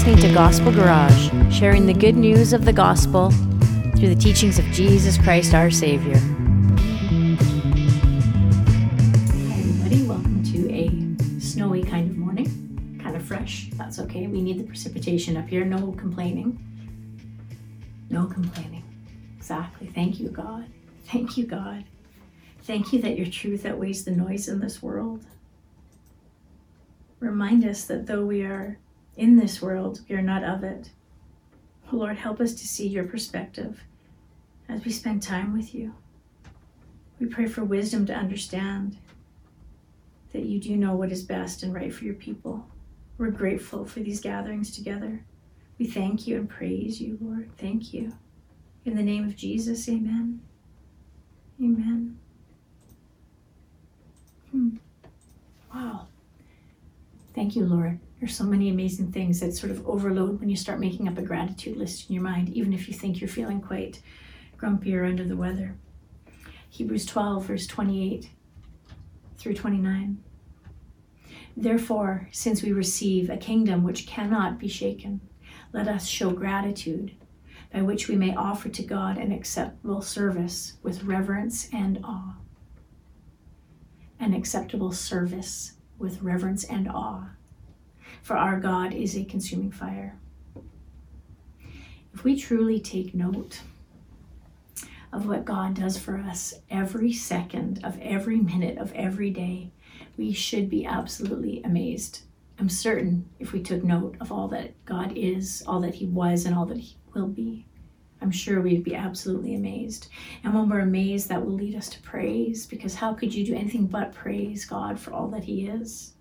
listening to Gospel Garage, sharing the good news of the gospel through the teachings of Jesus Christ our Savior. Hi, everybody. Welcome to a snowy kind of morning. Kind of fresh. That's okay. We need the precipitation up here. No complaining. No complaining. Exactly. Thank you, God. Thank you, God. Thank you that your truth outweighs the noise in this world. Remind us that though we are in this world, we are not of it. Lord, help us to see your perspective as we spend time with you. We pray for wisdom to understand that you do know what is best and right for your people. We're grateful for these gatherings together. We thank you and praise you, Lord. Thank you. In the name of Jesus, amen. Amen. Hmm. Wow. Thank you, Lord. There's so many amazing things that sort of overload when you start making up a gratitude list in your mind, even if you think you're feeling quite grumpy or under the weather. Hebrews 12, verse 28 through 29. Therefore, since we receive a kingdom which cannot be shaken, let us show gratitude by which we may offer to God an acceptable service with reverence and awe. An acceptable service with reverence and awe, for our God is a consuming fire. If we truly take note of what God does for us every second of every minute of every day, we should be absolutely amazed. I'm certain if we took note of all that God is, all that He was, and all that He will be, I'm sure we'd be absolutely amazed. And when we're amazed, that will lead us to praise, because how could you do anything but praise God for all that He is?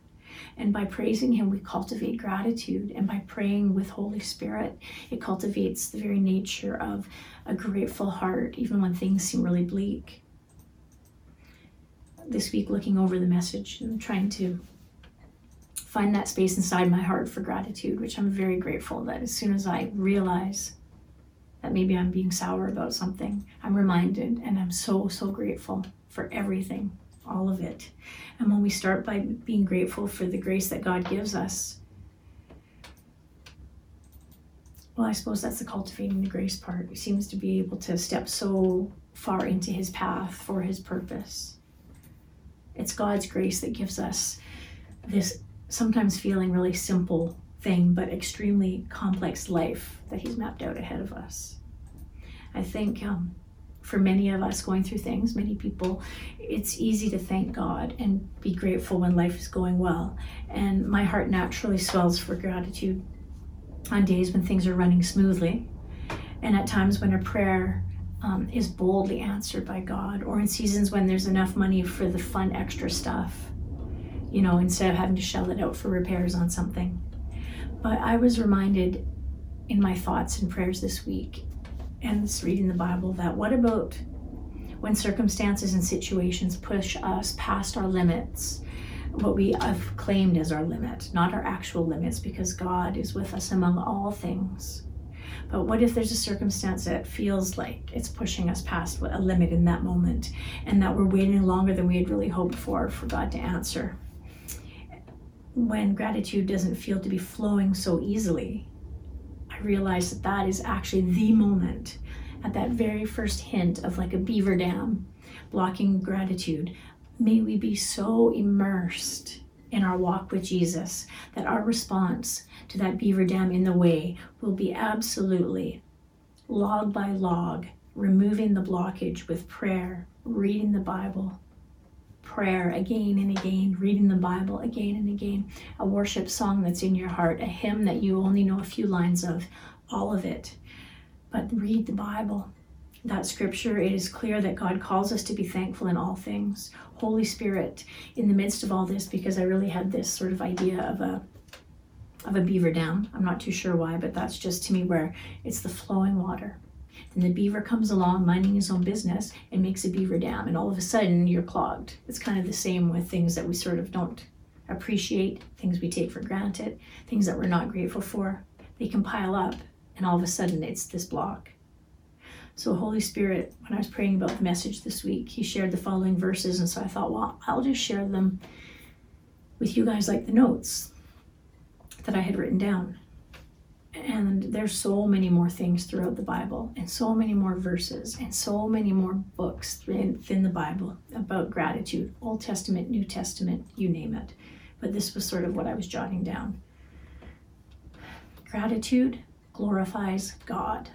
And by praising Him, we cultivate gratitude. And by praying with Holy Spirit, it cultivates the very nature of a grateful heart, even when things seem really bleak. This week, looking over the message and trying to find that space inside my heart for gratitude, which I'm very grateful that as soon as I realize that maybe I'm being sour about something, I'm reminded and I'm so, so grateful for everything, all of it. And when we start by being grateful for the grace that God gives us, well, I suppose that's the cultivating the grace part. He seems to be able to step so far into his path for his purpose. It's God's grace that gives us this sometimes feeling really simple thing, but extremely complex life that He's mapped out ahead of us. I think um, for many of us going through things, many people, it's easy to thank God and be grateful when life is going well. And my heart naturally swells for gratitude on days when things are running smoothly, and at times when a prayer um, is boldly answered by God, or in seasons when there's enough money for the fun extra stuff, you know, instead of having to shell it out for repairs on something. But I was reminded in my thoughts and prayers this week and this reading the Bible that what about when circumstances and situations push us past our limits, what we have claimed as our limit, not our actual limits, because God is with us among all things. But what if there's a circumstance that feels like it's pushing us past a limit in that moment and that we're waiting longer than we had really hoped for for God to answer? when gratitude doesn't feel to be flowing so easily, I realize that that is actually the moment at that very first hint of like a beaver dam blocking gratitude. May we be so immersed in our walk with Jesus that our response to that beaver dam in the way will be absolutely log by log, removing the blockage with prayer, reading the Bible, prayer again and again, reading the Bible again and again, a worship song that's in your heart, a hymn that you only know a few lines of, all of it. But read the Bible. That scripture, it is clear that God calls us to be thankful in all things. Holy Spirit, in the midst of all this, because I really had this sort of idea of a of a beaver dam. I'm not too sure why, but that's just to me where it's the flowing water then the beaver comes along minding his own business and makes a beaver dam, and all of a sudden you're clogged. It's kind of the same with things that we sort of don't appreciate, things we take for granted, things that we're not grateful for. They can pile up, and all of a sudden it's this block. So, Holy Spirit, when I was praying about the message this week, He shared the following verses, and so I thought, well, I'll just share them with you guys like the notes that I had written down. And there's so many more things throughout the Bible, and so many more verses, and so many more books within the Bible about gratitude Old Testament, New Testament, you name it. But this was sort of what I was jotting down. Gratitude glorifies God.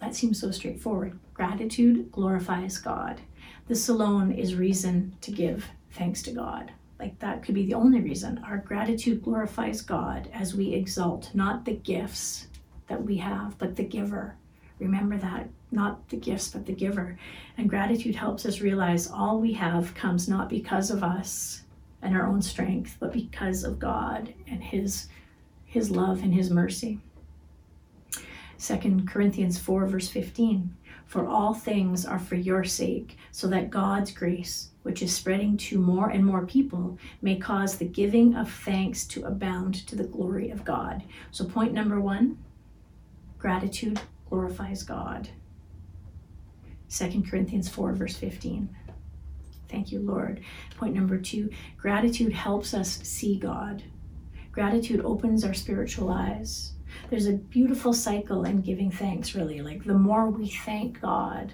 That seems so straightforward. Gratitude glorifies God. This alone is reason to give thanks to God. Like that could be the only reason. Our gratitude glorifies God as we exalt not the gifts that we have, but the giver. Remember that, not the gifts, but the giver. And gratitude helps us realize all we have comes not because of us and our own strength, but because of God and His, His love and His mercy. 2 Corinthians 4, verse 15 For all things are for your sake, so that God's grace which is spreading to more and more people, may cause the giving of thanks to abound to the glory of God. So, point number one gratitude glorifies God. 2 Corinthians 4, verse 15. Thank you, Lord. Point number two gratitude helps us see God. Gratitude opens our spiritual eyes. There's a beautiful cycle in giving thanks, really. Like the more we thank God,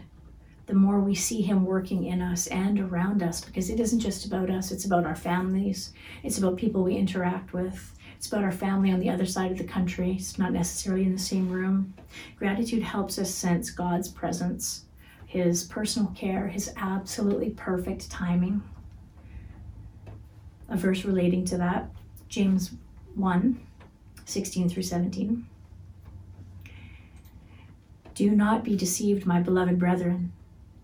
the more we see Him working in us and around us because it isn't just about us, it's about our families, it's about people we interact with. It's about our family on the other side of the country. It's not necessarily in the same room. Gratitude helps us sense God's presence, His personal care, His absolutely perfect timing. A verse relating to that, James 1 16 through 17. Do not be deceived, my beloved brethren.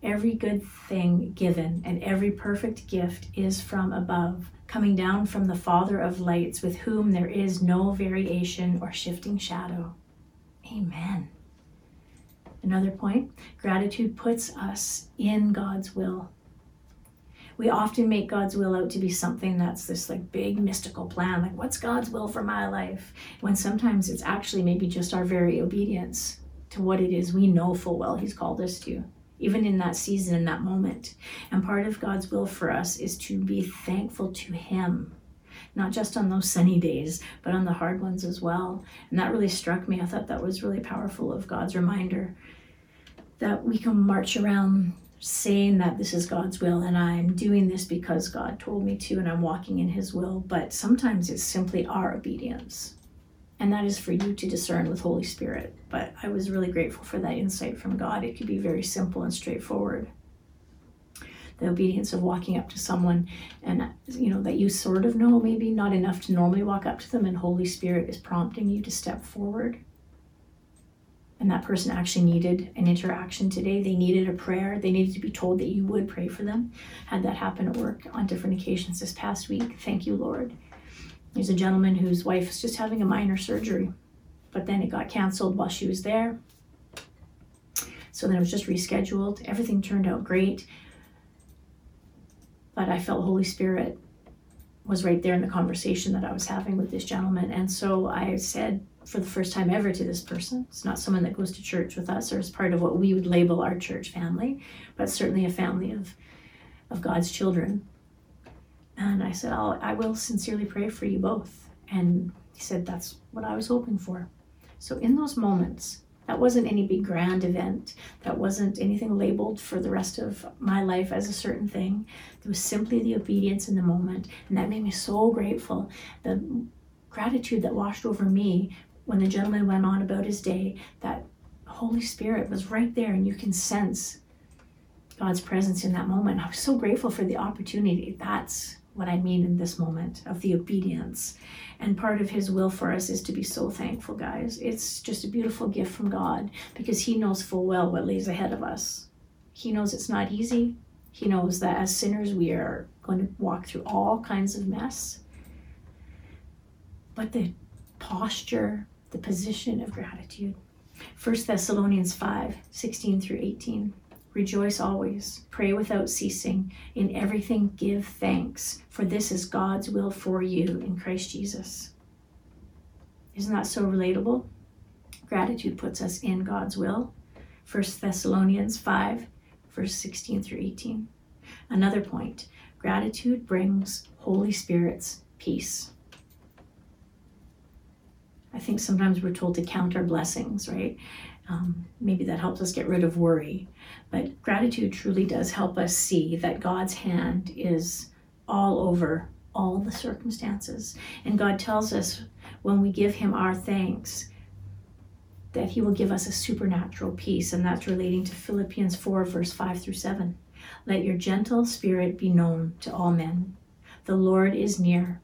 Every good thing given and every perfect gift is from above, coming down from the Father of lights, with whom there is no variation or shifting shadow. Amen. Another point gratitude puts us in God's will. We often make God's will out to be something that's this like big mystical plan, like what's God's will for my life? When sometimes it's actually maybe just our very obedience to what it is we know full well He's called us to even in that season, in that moment. And part of God's will for us is to be thankful to Him, not just on those sunny days, but on the hard ones as well. And that really struck me. I thought that was really powerful of God's reminder that we can march around saying that this is God's will and I'm doing this because God told me to and I'm walking in His will. But sometimes it's simply our obedience and that is for you to discern with Holy Spirit. But I was really grateful for that insight from God. It could be very simple and straightforward. The obedience of walking up to someone and you know that you sort of know, maybe not enough to normally walk up to them, and Holy Spirit is prompting you to step forward. And that person actually needed an interaction today. They needed a prayer. They needed to be told that you would pray for them. Had that happen at work on different occasions this past week. Thank you, Lord. There's a gentleman whose wife was just having a minor surgery, but then it got canceled while she was there. So then it was just rescheduled. Everything turned out great. But I felt Holy Spirit was right there in the conversation that I was having with this gentleman. And so I said for the first time ever to this person, it's not someone that goes to church with us or is part of what we would label our church family, but certainly a family of, of God's children. And I said, I'll, I will sincerely pray for you both. And he said, That's what I was hoping for. So, in those moments, that wasn't any big grand event. That wasn't anything labeled for the rest of my life as a certain thing. It was simply the obedience in the moment. And that made me so grateful. The gratitude that washed over me when the gentleman went on about his day, that Holy Spirit was right there and you can sense God's presence in that moment. I was so grateful for the opportunity. That's what I mean in this moment of the obedience. And part of His will for us is to be so thankful, guys. It's just a beautiful gift from God because He knows full well what lays ahead of us. He knows it's not easy. He knows that as sinners, we are going to walk through all kinds of mess. But the posture, the position of gratitude. 1 Thessalonians 5 16 through 18. Rejoice always, pray without ceasing, in everything give thanks, for this is God's will for you in Christ Jesus. Isn't that so relatable? Gratitude puts us in God's will. 1 Thessalonians 5, verse 16 through 18. Another point gratitude brings Holy Spirit's peace. I think sometimes we're told to count our blessings, right? Um, maybe that helps us get rid of worry. But gratitude truly does help us see that God's hand is all over all the circumstances. And God tells us when we give Him our thanks that He will give us a supernatural peace. And that's relating to Philippians 4, verse 5 through 7. Let your gentle spirit be known to all men. The Lord is near.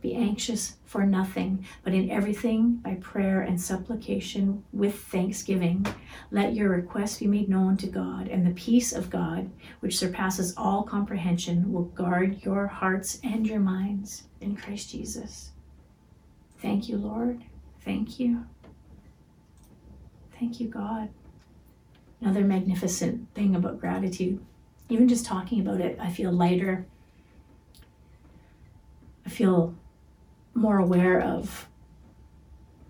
Be anxious for nothing, but in everything by prayer and supplication with thanksgiving. Let your requests be made known to God, and the peace of God, which surpasses all comprehension, will guard your hearts and your minds in Christ Jesus. Thank you, Lord. Thank you. Thank you, God. Another magnificent thing about gratitude, even just talking about it, I feel lighter. I feel more aware of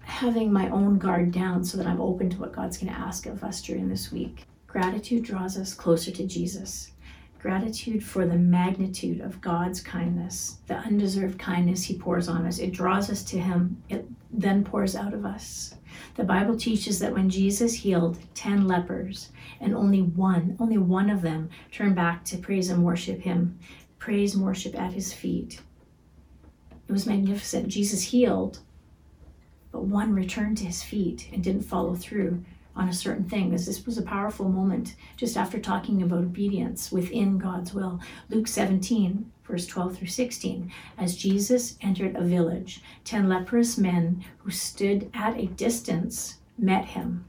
having my own guard down so that I'm open to what God's going to ask of us during this week. Gratitude draws us closer to Jesus. Gratitude for the magnitude of God's kindness, the undeserved kindness He pours on us. It draws us to Him, it then pours out of us. The Bible teaches that when Jesus healed 10 lepers and only one, only one of them turned back to praise and worship Him, praise and worship at His feet, it was magnificent. Jesus healed, but one returned to his feet and didn't follow through on a certain thing. This, this was a powerful moment just after talking about obedience within God's will. Luke 17, verse 12 through 16. As Jesus entered a village, ten leprous men who stood at a distance met him,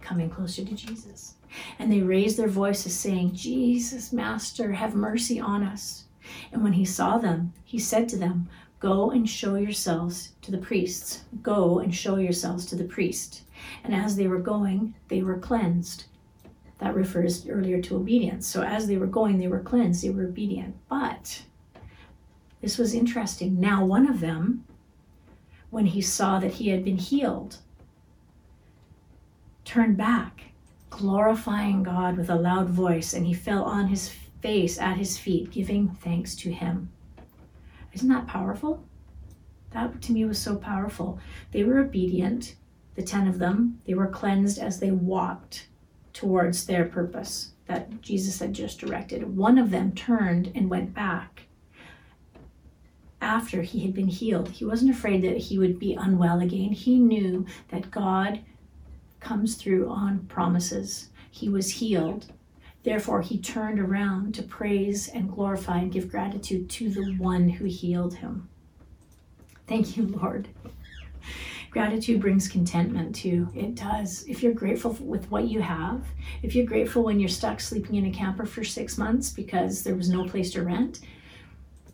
coming closer to Jesus. And they raised their voices, saying, Jesus, Master, have mercy on us. And when he saw them, he said to them, Go and show yourselves to the priests. Go and show yourselves to the priest. And as they were going, they were cleansed. That refers earlier to obedience. So as they were going, they were cleansed, they were obedient. But this was interesting. Now, one of them, when he saw that he had been healed, turned back, glorifying God with a loud voice, and he fell on his face at his feet, giving thanks to him. Isn't that powerful? That to me was so powerful. They were obedient, the 10 of them. They were cleansed as they walked towards their purpose that Jesus had just directed. One of them turned and went back after he had been healed. He wasn't afraid that he would be unwell again. He knew that God comes through on promises. He was healed Therefore, he turned around to praise and glorify and give gratitude to the one who healed him. Thank you, Lord. Gratitude brings contentment too. It does. If you're grateful with what you have, if you're grateful when you're stuck sleeping in a camper for six months because there was no place to rent,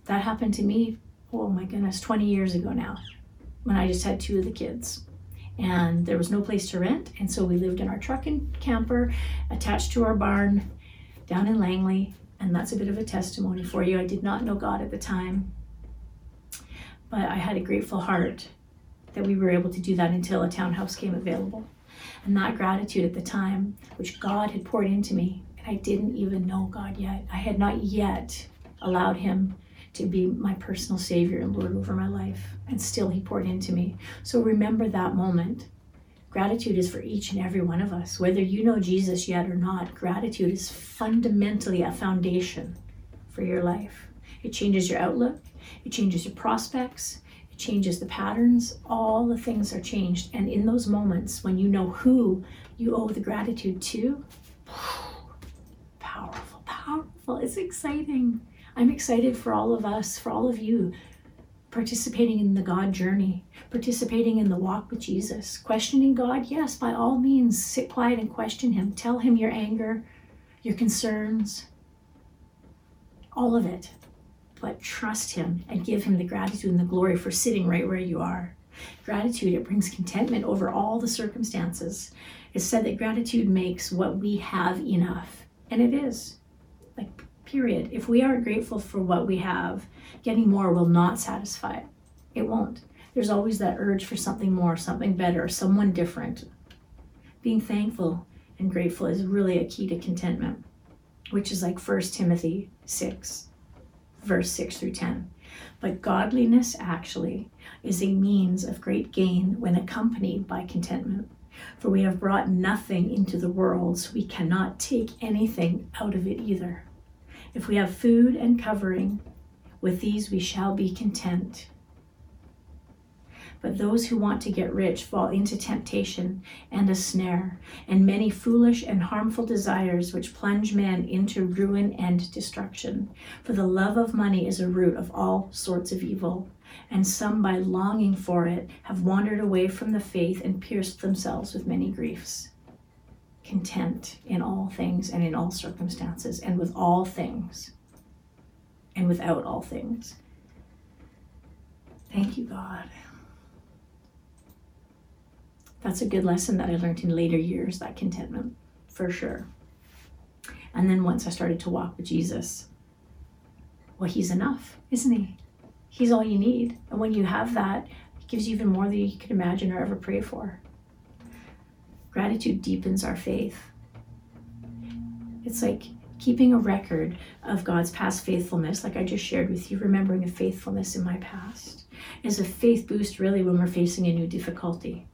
that happened to me, oh my goodness, 20 years ago now, when I just had two of the kids and there was no place to rent. And so we lived in our truck and camper attached to our barn down in Langley. And that's a bit of a testimony for you. I did not know God at the time, but I had a grateful heart that we were able to do that until a townhouse came available. And that gratitude at the time, which God had poured into me, and I didn't even know God yet. I had not yet allowed Him to be my personal Savior and Lord over my life. And still, He poured into me. So remember that moment. Gratitude is for each and every one of us. Whether you know Jesus yet or not, gratitude is fundamentally a foundation for your life. It changes your outlook, it changes your prospects, it changes the patterns. All the things are changed. And in those moments when you know who you owe the gratitude to, powerful, powerful. It's exciting. I'm excited for all of us, for all of you, participating in the God journey, participating in the walk with Jesus, questioning God. Yes, by all means, sit quiet and question Him. Tell Him your anger, your concerns, all of it. But trust Him and give Him the gratitude and the glory for sitting right where you are. Gratitude, it brings contentment over all the circumstances. It's said that gratitude makes what we have enough. And it is. Like period. If we aren't grateful for what we have, getting more will not satisfy it. It won't. There's always that urge for something more, something better, someone different. Being thankful and grateful is really a key to contentment, which is like 1 Timothy 6, verse 6 through 10. But godliness actually is a means of great gain when accompanied by contentment. For we have brought nothing into the world, so we cannot take anything out of it either. If we have food and covering, with these we shall be content. But those who want to get rich fall into temptation and a snare, and many foolish and harmful desires which plunge men into ruin and destruction. For the love of money is a root of all sorts of evil, and some, by longing for it, have wandered away from the faith and pierced themselves with many griefs. Content in all things and in all circumstances, and with all things, and without all things. Thank you, God. That's a good lesson that I learned in later years, that contentment, for sure. And then once I started to walk with Jesus, well, He's enough, isn't He? He's all you need. And when you have that, He gives you even more than you could imagine or ever pray for. Gratitude deepens our faith. It's like keeping a record of God's past faithfulness, like I just shared with you, remembering a faithfulness in my past, is a faith boost really when we're facing a new difficulty.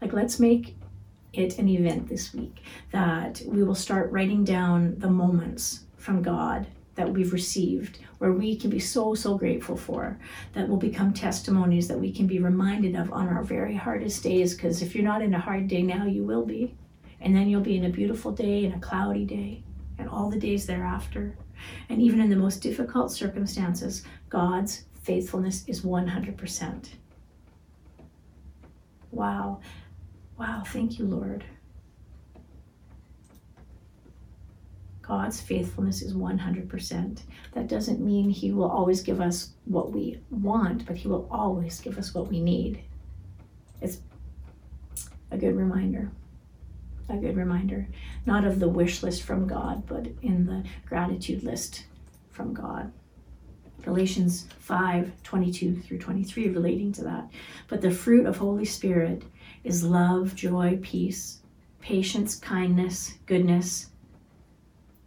Like, let's make it an event this week that we will start writing down the moments from God that we've received where we can be so, so grateful for, that will become testimonies that we can be reminded of on our very hardest days. Because if you're not in a hard day now, you will be. And then you'll be in a beautiful day and a cloudy day and all the days thereafter. And even in the most difficult circumstances, God's faithfulness is 100%. Wow. Wow, thank you, Lord. God's faithfulness is 100%. That doesn't mean He will always give us what we want, but He will always give us what we need. It's a good reminder. A good reminder. Not of the wish list from God, but in the gratitude list from God. Galatians 5 22 through 23, relating to that. But the fruit of Holy Spirit is love, joy, peace, patience, kindness, goodness,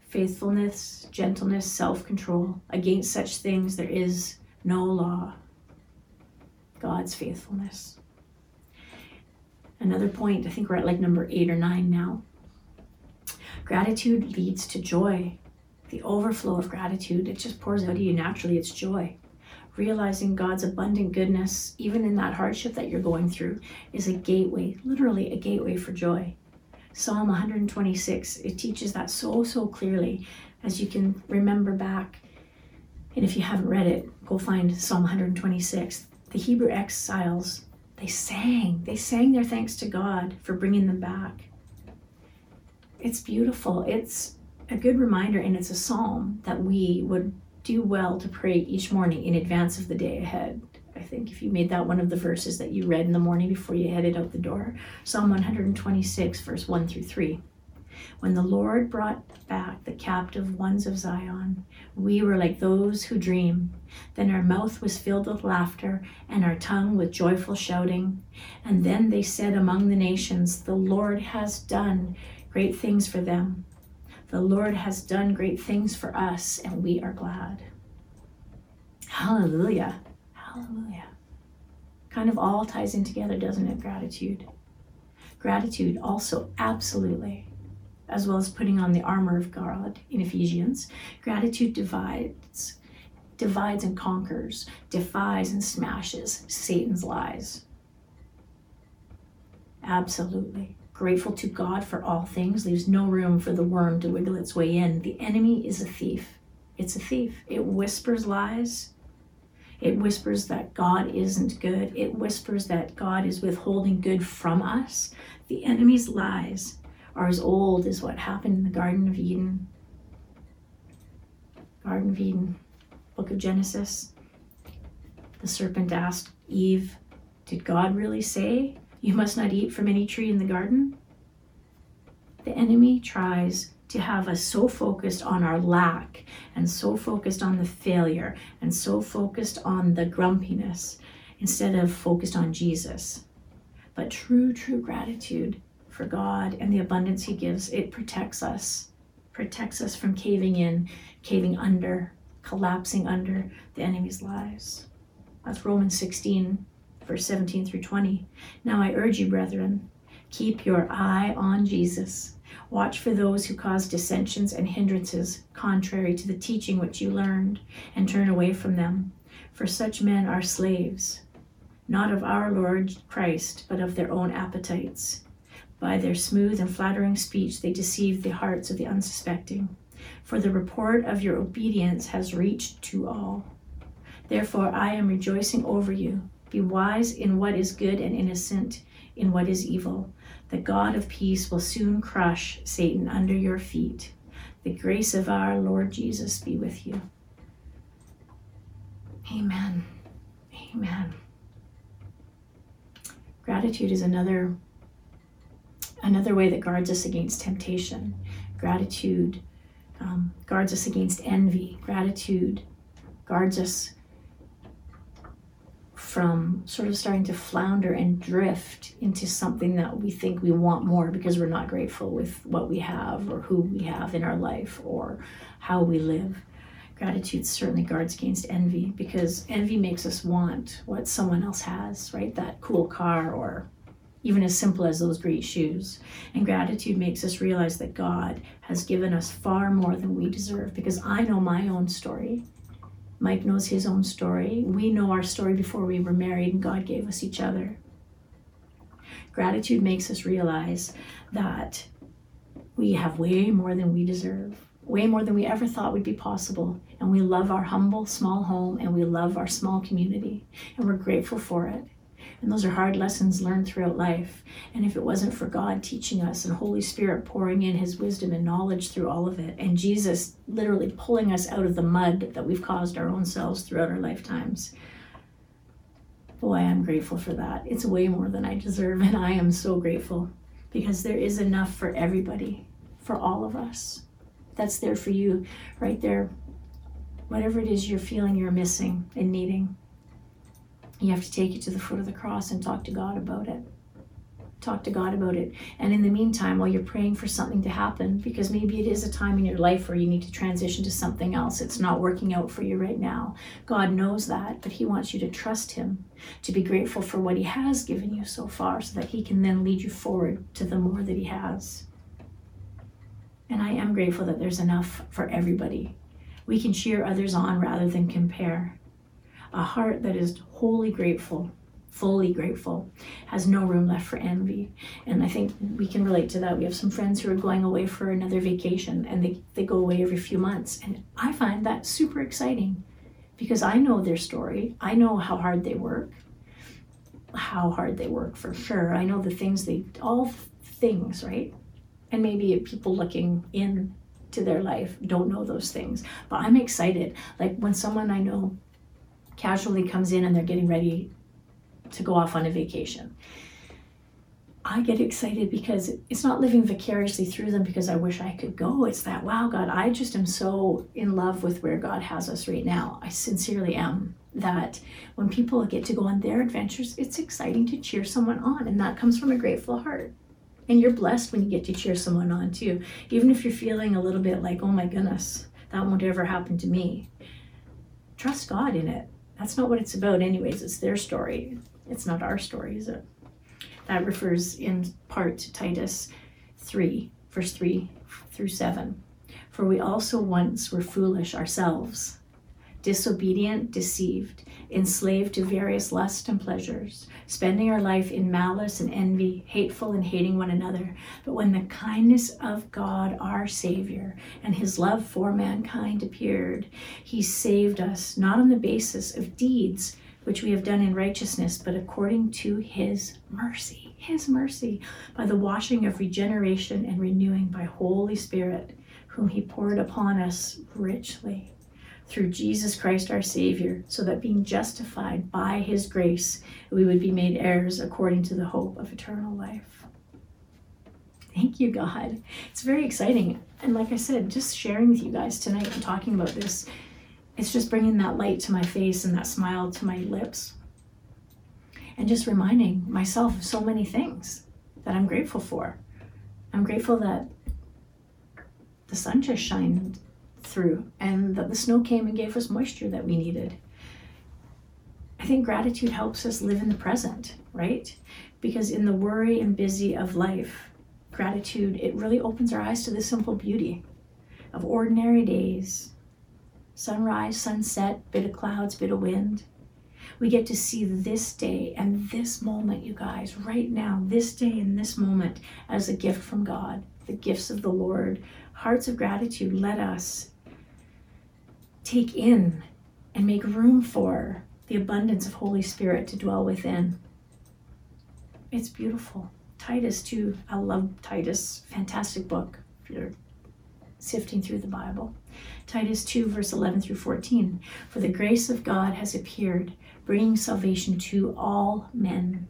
faithfulness, gentleness, self control. Against such things there is no law. God's faithfulness. Another point, I think we're at like number eight or nine now. Gratitude leads to joy. The overflow of gratitude, it just pours out of you naturally. It's joy realizing God's abundant goodness, even in that hardship that you're going through, is a gateway, literally a gateway for joy. Psalm 126, it teaches that so, so clearly as you can remember back. And if you haven't read it, go find Psalm 126. The Hebrew exiles, they sang. They sang their thanks to God for bringing them back. It's beautiful. It's a good reminder, and it's a psalm that we would do well to pray each morning in advance of the day ahead. Think if you made that one of the verses that you read in the morning before you headed out the door, Psalm 126, verse 1 through 3. When the Lord brought back the captive ones of Zion, we were like those who dream. Then our mouth was filled with laughter and our tongue with joyful shouting. And then they said among the nations, The Lord has done great things for them. The Lord has done great things for us, and we are glad. Hallelujah. Hallelujah. Kind of all ties in together, doesn't it? Gratitude. Gratitude also, absolutely, as well as putting on the armor of God in Ephesians. Gratitude divides, divides and conquers, defies and smashes Satan's lies. Absolutely grateful to God for all things, leaves no room for the worm to wiggle its way in. The enemy is a thief. It's a thief. It whispers lies. It whispers that God isn't good. It whispers that God is withholding good from us. The enemy's lies are as old as what happened in the Garden of Eden. Garden of Eden, book of Genesis. The serpent asked Eve, Did God really say you must not eat from any tree in the garden. The enemy tries to have us so focused on our lack and so focused on the failure and so focused on the grumpiness instead of focused on Jesus. But true, true gratitude for God and the abundance He gives, it protects us, protects us from caving in, caving under, collapsing under the enemy's lies. That's Romans 16, verse 17 through 20. Now I urge you, brethren, keep your eye on Jesus. Watch for those who cause dissensions and hindrances contrary to the teaching which you learned, and turn away from them. For such men are slaves, not of our Lord Christ, but of their own appetites. By their smooth and flattering speech, they deceive the hearts of the unsuspecting. For the report of your obedience has reached to all. Therefore, I am rejoicing over you. Be wise in what is good and innocent in what is evil. The God of peace will soon crush Satan under your feet. The grace of our Lord Jesus be with you. Amen. Amen. Gratitude is another another way that guards us against temptation. Gratitude um, guards us against envy. Gratitude guards us from sort of starting to flounder and drift into something that we think we want more because we're not grateful with what we have or who we have in our life or how we live. Gratitude certainly guards against envy because envy makes us want what someone else has, right? That cool car or even as simple as those great shoes. And gratitude makes us realize that God has given us far more than we deserve because I know my own story. Mike knows his own story. We know our story before we were married, and God gave us each other. Gratitude makes us realize that we have way more than we deserve, way more than we ever thought would be possible. And we love our humble, small home, and we love our small community, and we're grateful for it. And those are hard lessons learned throughout life. And if it wasn't for God teaching us and Holy Spirit pouring in his wisdom and knowledge through all of it, and Jesus literally pulling us out of the mud that we've caused our own selves throughout our lifetimes, boy, I'm grateful for that. It's way more than I deserve. And I am so grateful because there is enough for everybody, for all of us. That's there for you right there. Whatever it is you're feeling you're missing and needing. You have to take it to the foot of the cross and talk to God about it. Talk to God about it. And in the meantime, while you're praying for something to happen, because maybe it is a time in your life where you need to transition to something else, it's not working out for you right now. God knows that, but He wants you to trust Him, to be grateful for what He has given you so far, so that He can then lead you forward to the more that He has. And I am grateful that there's enough for everybody. We can cheer others on rather than compare. A heart that is wholly grateful, fully grateful, has no room left for envy. And I think we can relate to that. We have some friends who are going away for another vacation and they, they go away every few months. And I find that super exciting because I know their story. I know how hard they work, how hard they work for sure. I know the things they, all things, right? And maybe people looking in to their life don't know those things. But I'm excited. Like when someone I know casually comes in and they're getting ready to go off on a vacation. I get excited because it's not living vicariously through them because I wish I could go. It's that, wow, God, I just am so in love with where God has us right now. I sincerely am. That when people get to go on their adventures, it's exciting to cheer someone on, and that comes from a grateful heart. And you're blessed when you get to cheer someone on too. Even if you're feeling a little bit like, oh my goodness, that won't ever happen to me. Trust God in it that's not what it's about, anyways. It's their story. It's not our story, is it? That refers in part to Titus 3, verse 3 through 7. For we also once were foolish ourselves, disobedient, deceived enslaved to various lusts and pleasures, spending our life in malice and envy, hateful and hating one another. But when the kindness of God, our Savior, and his love for mankind appeared, he saved us not on the basis of deeds which we have done in righteousness, but according to his mercy, his mercy, by the washing of regeneration and renewing by Holy Spirit, whom he poured upon us richly through Jesus Christ our Savior, so that being justified by his grace, we would be made heirs according to the hope of eternal life. Thank you, God. It's very exciting. And like I said, just sharing with you guys tonight and talking about this, it's just bringing that light to my face and that smile to my lips. And just reminding myself of so many things that I'm grateful for. I'm grateful that the sun just shined through and that the snow came and gave us moisture that we needed. I think gratitude helps us live in the present, right? Because in the worry and busy of life, gratitude, it really opens our eyes to the simple beauty of ordinary days sunrise, sunset, bit of clouds, bit of wind. We get to see this day and this moment, you guys, right now, this day and this moment as a gift from God, the gifts of the Lord. Hearts of gratitude, let us take in and make room for the abundance of Holy Spirit to dwell within. It's beautiful. Titus 2, I love Titus, fantastic book if you're sifting through the Bible. Titus 2, verse 11 through 14. For the grace of God has appeared, bringing salvation to all men,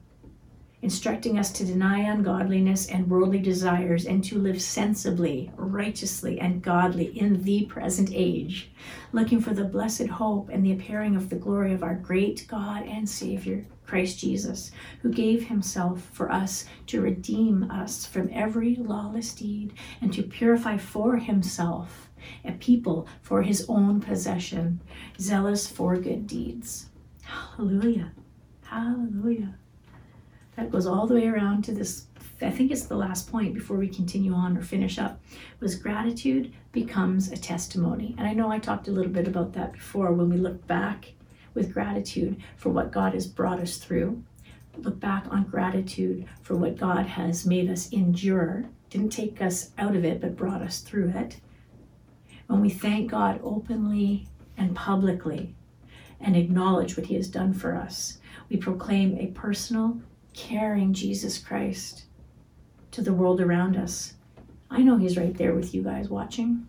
instructing us to deny ungodliness and worldly desires and to live sensibly, righteously, and godly in the present age, looking for the blessed hope and the appearing of the glory of our great God and Savior, Christ Jesus, who gave himself for us to redeem us from every lawless deed and to purify for himself a people for his own possession, zealous for good deeds. Hallelujah. Hallelujah. That goes all the way around to this. I think it's the last point before we continue on or finish up was gratitude becomes a testimony. And I know I talked a little bit about that before when we look back with gratitude for what God has brought us through. Look back on gratitude for what God has made us endure. Didn't take us out of it, but brought us through it when we thank God openly and publicly and acknowledge what He has done for us, we proclaim a personal, caring Jesus Christ to the world around us. I know He's right there with you guys watching.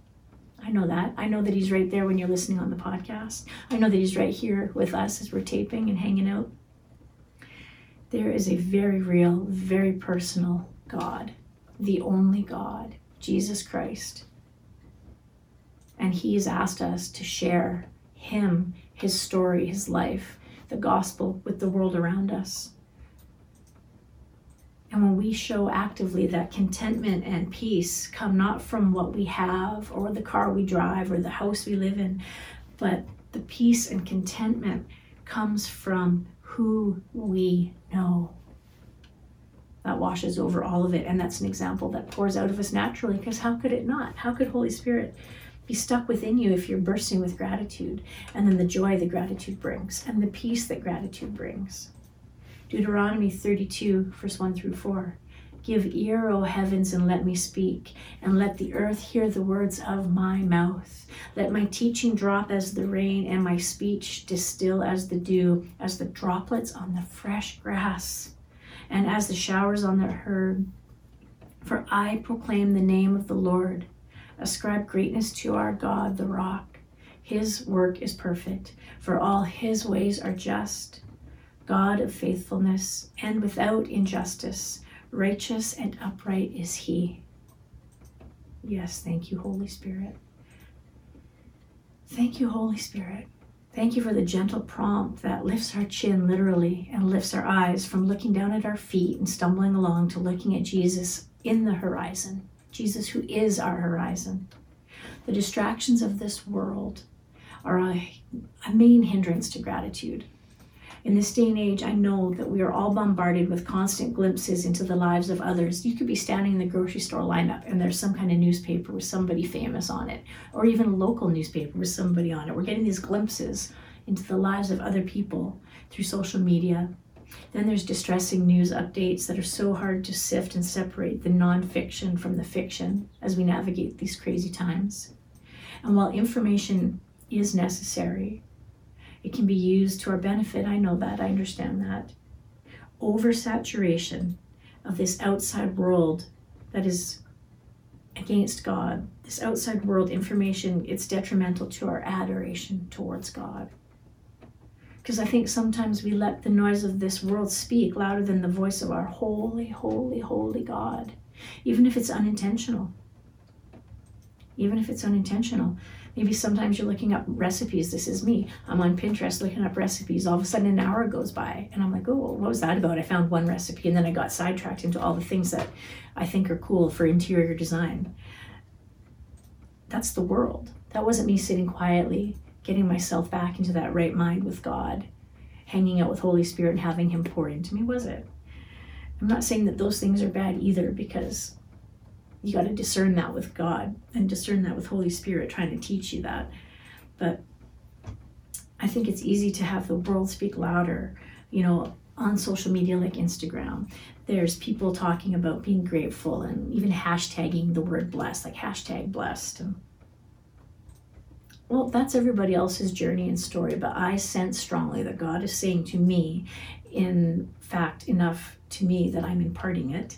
I know that. I know that He's right there when you're listening on the podcast. I know that He's right here with us as we're taping and hanging out. There is a very real, very personal God, the only God, Jesus Christ and He's asked us to share Him, His story, His life, the gospel with the world around us. And when we show actively that contentment and peace come not from what we have or the car we drive or the house we live in, but the peace and contentment comes from who we know. That washes over all of it. And that's an example that pours out of us naturally because how could it not? How could Holy Spirit be stuck within you if you're bursting with gratitude, and then the joy that gratitude brings, and the peace that gratitude brings. Deuteronomy 32, verse 1 through 4. Give ear, O heavens, and let me speak, and let the earth hear the words of my mouth. Let my teaching drop as the rain, and my speech distill as the dew, as the droplets on the fresh grass, and as the showers on the herb. For I proclaim the name of the Lord. Ascribe greatness to our God, the rock. His work is perfect, for all his ways are just. God of faithfulness and without injustice, righteous and upright is he. Yes, thank you, Holy Spirit. Thank you, Holy Spirit. Thank you for the gentle prompt that lifts our chin literally and lifts our eyes from looking down at our feet and stumbling along to looking at Jesus in the horizon. Jesus, who is our horizon. The distractions of this world are a, a, main hindrance to gratitude. In this day and age, I know that we are all bombarded with constant glimpses into the lives of others. You could be standing in the grocery store lineup and there's some kind of newspaper with somebody famous on it, or even a local newspaper with somebody on it. We're getting these glimpses into the lives of other people through social media, then there's distressing news updates that are so hard to sift and separate the nonfiction from the fiction as we navigate these crazy times. And while information is necessary, it can be used to our benefit. I know that, I understand that. Oversaturation of this outside world that is against God, this outside world information, it's detrimental to our adoration towards God. Because I think sometimes we let the noise of this world speak louder than the voice of our holy, holy, holy God, even if it's unintentional. Even if it's unintentional. Maybe sometimes you're looking up recipes. This is me. I'm on Pinterest looking up recipes. All of a sudden, an hour goes by, and I'm like, oh, what was that about? I found one recipe, and then I got sidetracked into all the things that I think are cool for interior design. That's the world. That wasn't me sitting quietly, getting myself back into that right mind with God, hanging out with Holy Spirit and having Him pour into me, was it? I'm not saying that those things are bad either because you got to discern that with God and discern that with Holy Spirit trying to teach you that. But I think it's easy to have the world speak louder, you know, on social media like Instagram. There's people talking about being grateful and even hashtagging the word blessed, like hashtag blessed. Well, that's everybody else's journey and story, but I sense strongly that God is saying to me, in fact, enough to me that I'm imparting it,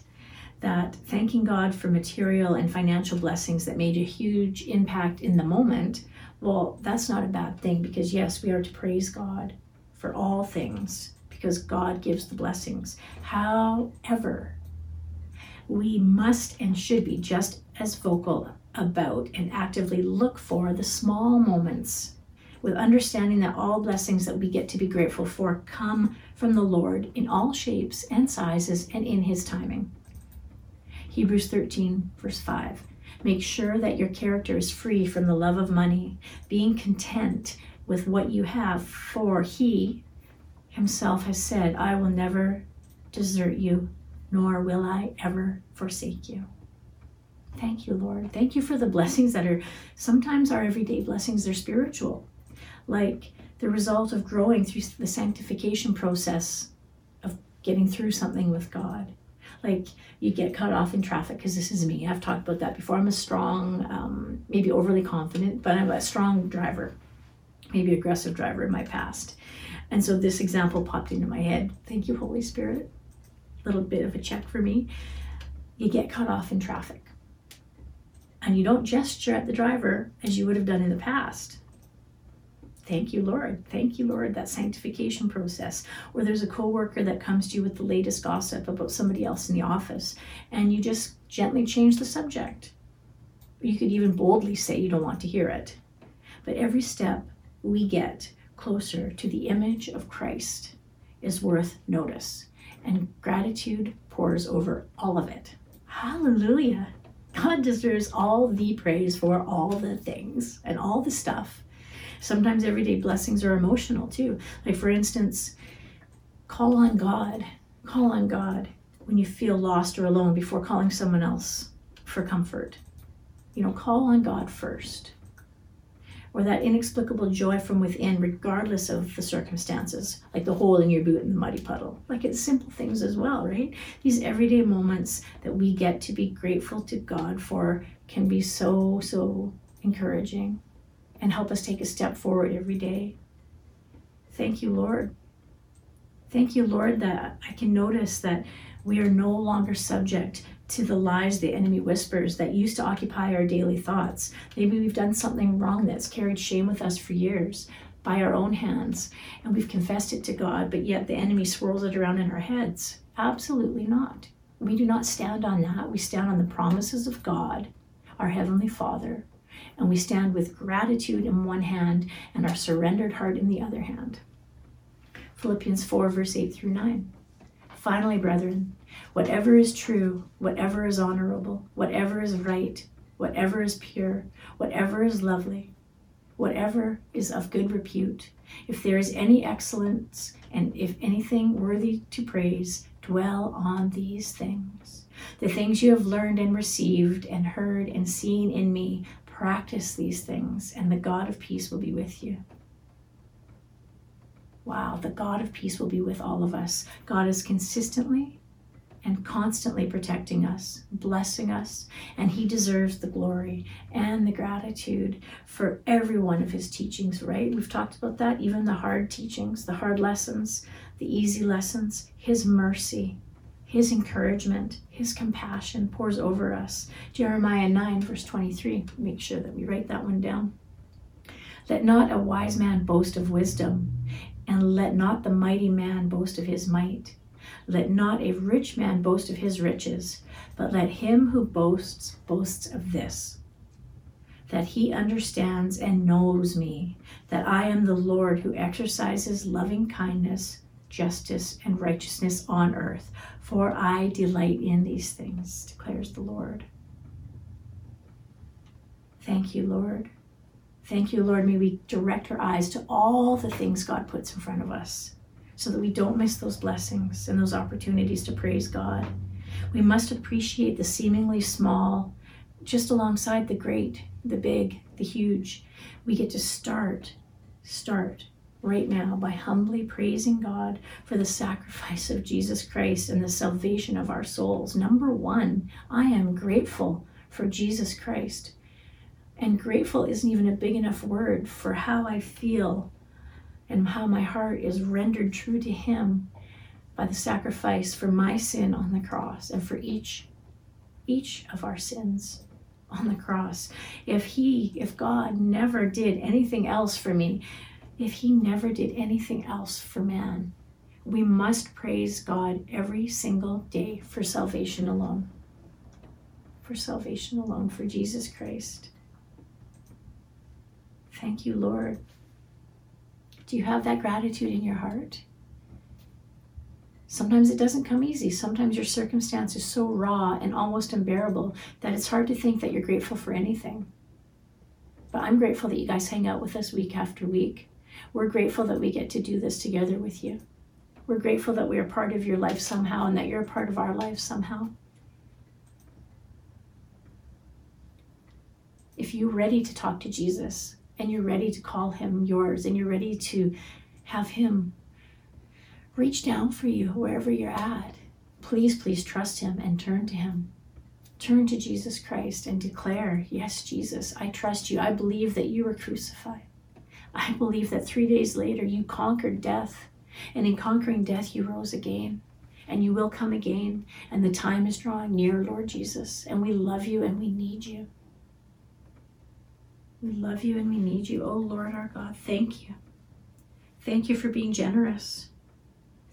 that thanking God for material and financial blessings that made a huge impact in the moment, well, that's not a bad thing because, yes, we are to praise God for all things because God gives the blessings. However, we must and should be just as vocal about and actively look for the small moments with understanding that all blessings that we get to be grateful for come from the Lord in all shapes and sizes and in His timing. Hebrews 13, verse 5. Make sure that your character is free from the love of money, being content with what you have, for He Himself has said, I will never desert you, nor will I ever forsake you. Thank you, Lord. Thank you for the blessings that are sometimes our everyday blessings, they're spiritual like the result of growing through the sanctification process of getting through something with God. Like you get cut off in traffic because this is me. I've talked about that before. I'm a strong, um, maybe overly confident, but I'm a strong driver, maybe aggressive driver in my past. And so this example popped into my head. Thank you, Holy Spirit. A little bit of a check for me. You get cut off in traffic. And you don't gesture at the driver as you would have done in the past Thank you, Lord. Thank you, Lord, that sanctification process. Or there's a coworker that comes to you with the latest gossip about somebody else in the office, and you just gently change the subject. You could even boldly say you don't want to hear it. But every step we get closer to the image of Christ is worth notice, and gratitude pours over all of it. Hallelujah. God deserves all the praise for all the things and all the stuff Sometimes everyday blessings are emotional too. Like, for instance, call on God. Call on God when you feel lost or alone before calling someone else for comfort. You know, call on God first. Or that inexplicable joy from within, regardless of the circumstances, like the hole in your boot in the muddy puddle. Like it's simple things as well, right? These everyday moments that we get to be grateful to God for can be so, so encouraging and help us take a step forward every day. Thank you, Lord. Thank you, Lord, that I can notice that we are no longer subject to the lies the enemy whispers that used to occupy our daily thoughts. Maybe we've done something wrong that's carried shame with us for years by our own hands, and we've confessed it to God, but yet the enemy swirls it around in our heads. Absolutely not. We do not stand on that. We stand on the promises of God, our Heavenly Father, and we stand with gratitude in one hand and our surrendered heart in the other hand. Philippians 4, verse 8 through 9. Finally, brethren, whatever is true, whatever is honorable, whatever is right, whatever is pure, whatever is lovely, whatever is of good repute, if there is any excellence and if anything worthy to praise, dwell on these things. The things you have learned and received and heard and seen in me, Practice these things, and the God of peace will be with you. Wow, the God of peace will be with all of us. God is consistently and constantly protecting us, blessing us, and He deserves the glory and the gratitude for every one of His teachings, right? We've talked about that, even the hard teachings, the hard lessons, the easy lessons, His mercy, his encouragement, His compassion pours over us. Jeremiah 9, verse 23. Make sure that we write that one down. Let not a wise man boast of wisdom, and let not the mighty man boast of his might. Let not a rich man boast of his riches, but let him who boasts boasts of this that he understands and knows me, that I am the Lord who exercises loving kindness justice, and righteousness on earth, for I delight in these things, declares the Lord. Thank you, Lord. Thank you, Lord. May we direct our eyes to all the things God puts in front of us so that we don't miss those blessings and those opportunities to praise God. We must appreciate the seemingly small just alongside the great, the big, the huge. We get to start, start right now by humbly praising God for the sacrifice of Jesus Christ and the salvation of our souls. Number one, I am grateful for Jesus Christ. And grateful isn't even a big enough word for how I feel and how my heart is rendered true to Him by the sacrifice for my sin on the cross and for each each of our sins on the cross. If he if God never did anything else for me, if he never did anything else for man, we must praise God every single day for salvation alone. For salvation alone, for Jesus Christ. Thank you, Lord. Do you have that gratitude in your heart? Sometimes it doesn't come easy. Sometimes your circumstance is so raw and almost unbearable that it's hard to think that you're grateful for anything. But I'm grateful that you guys hang out with us week after week. We're grateful that we get to do this together with you. We're grateful that we are part of your life somehow and that you're a part of our life somehow. If you're ready to talk to Jesus and you're ready to call him yours and you're ready to have him reach down for you wherever you're at. Please, please trust Him and turn to Him. Turn to Jesus Christ and declare, Yes, Jesus, I trust you. I believe that you were crucified. I believe that three days later you conquered death, and in conquering death you rose again. And you will come again, and the time is drawing near, Lord Jesus. And we love you and we need you. We love you and we need you. Oh Lord our God, thank you. Thank you for being generous.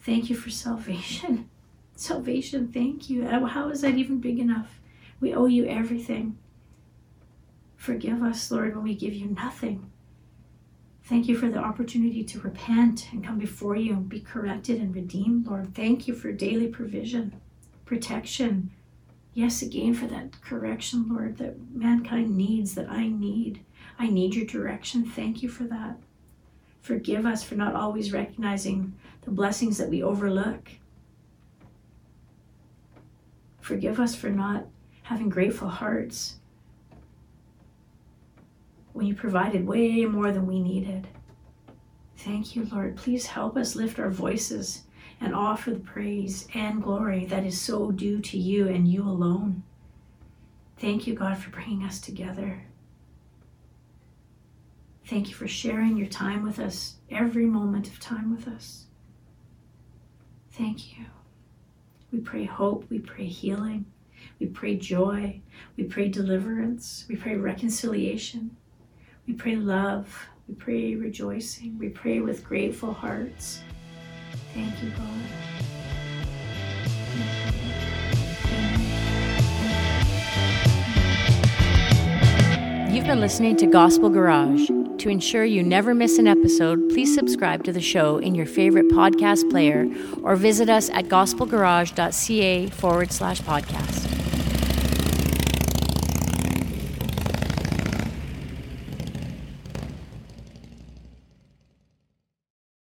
Thank you for salvation. Salvation, thank you. How is that even big enough? We owe you everything. Forgive us, Lord, when we give you nothing. Thank you for the opportunity to repent and come before you and be corrected and redeemed, Lord. Thank you for daily provision, protection. Yes, again, for that correction, Lord, that mankind needs, that I need. I need your direction. Thank you for that. Forgive us for not always recognizing the blessings that we overlook. Forgive us for not having grateful hearts when you provided way more than we needed. Thank you, Lord. Please help us lift our voices and offer the praise and glory that is so due to you and you alone. Thank you, God, for bringing us together. Thank you for sharing your time with us, every moment of time with us. Thank you. We pray hope, we pray healing, we pray joy, we pray deliverance, we pray reconciliation, we pray love, we pray rejoicing, we pray with grateful hearts. Thank you, God. You've been listening to Gospel Garage. To ensure you never miss an episode, please subscribe to the show in your favorite podcast player or visit us at gospelgarage.ca forward slash podcast.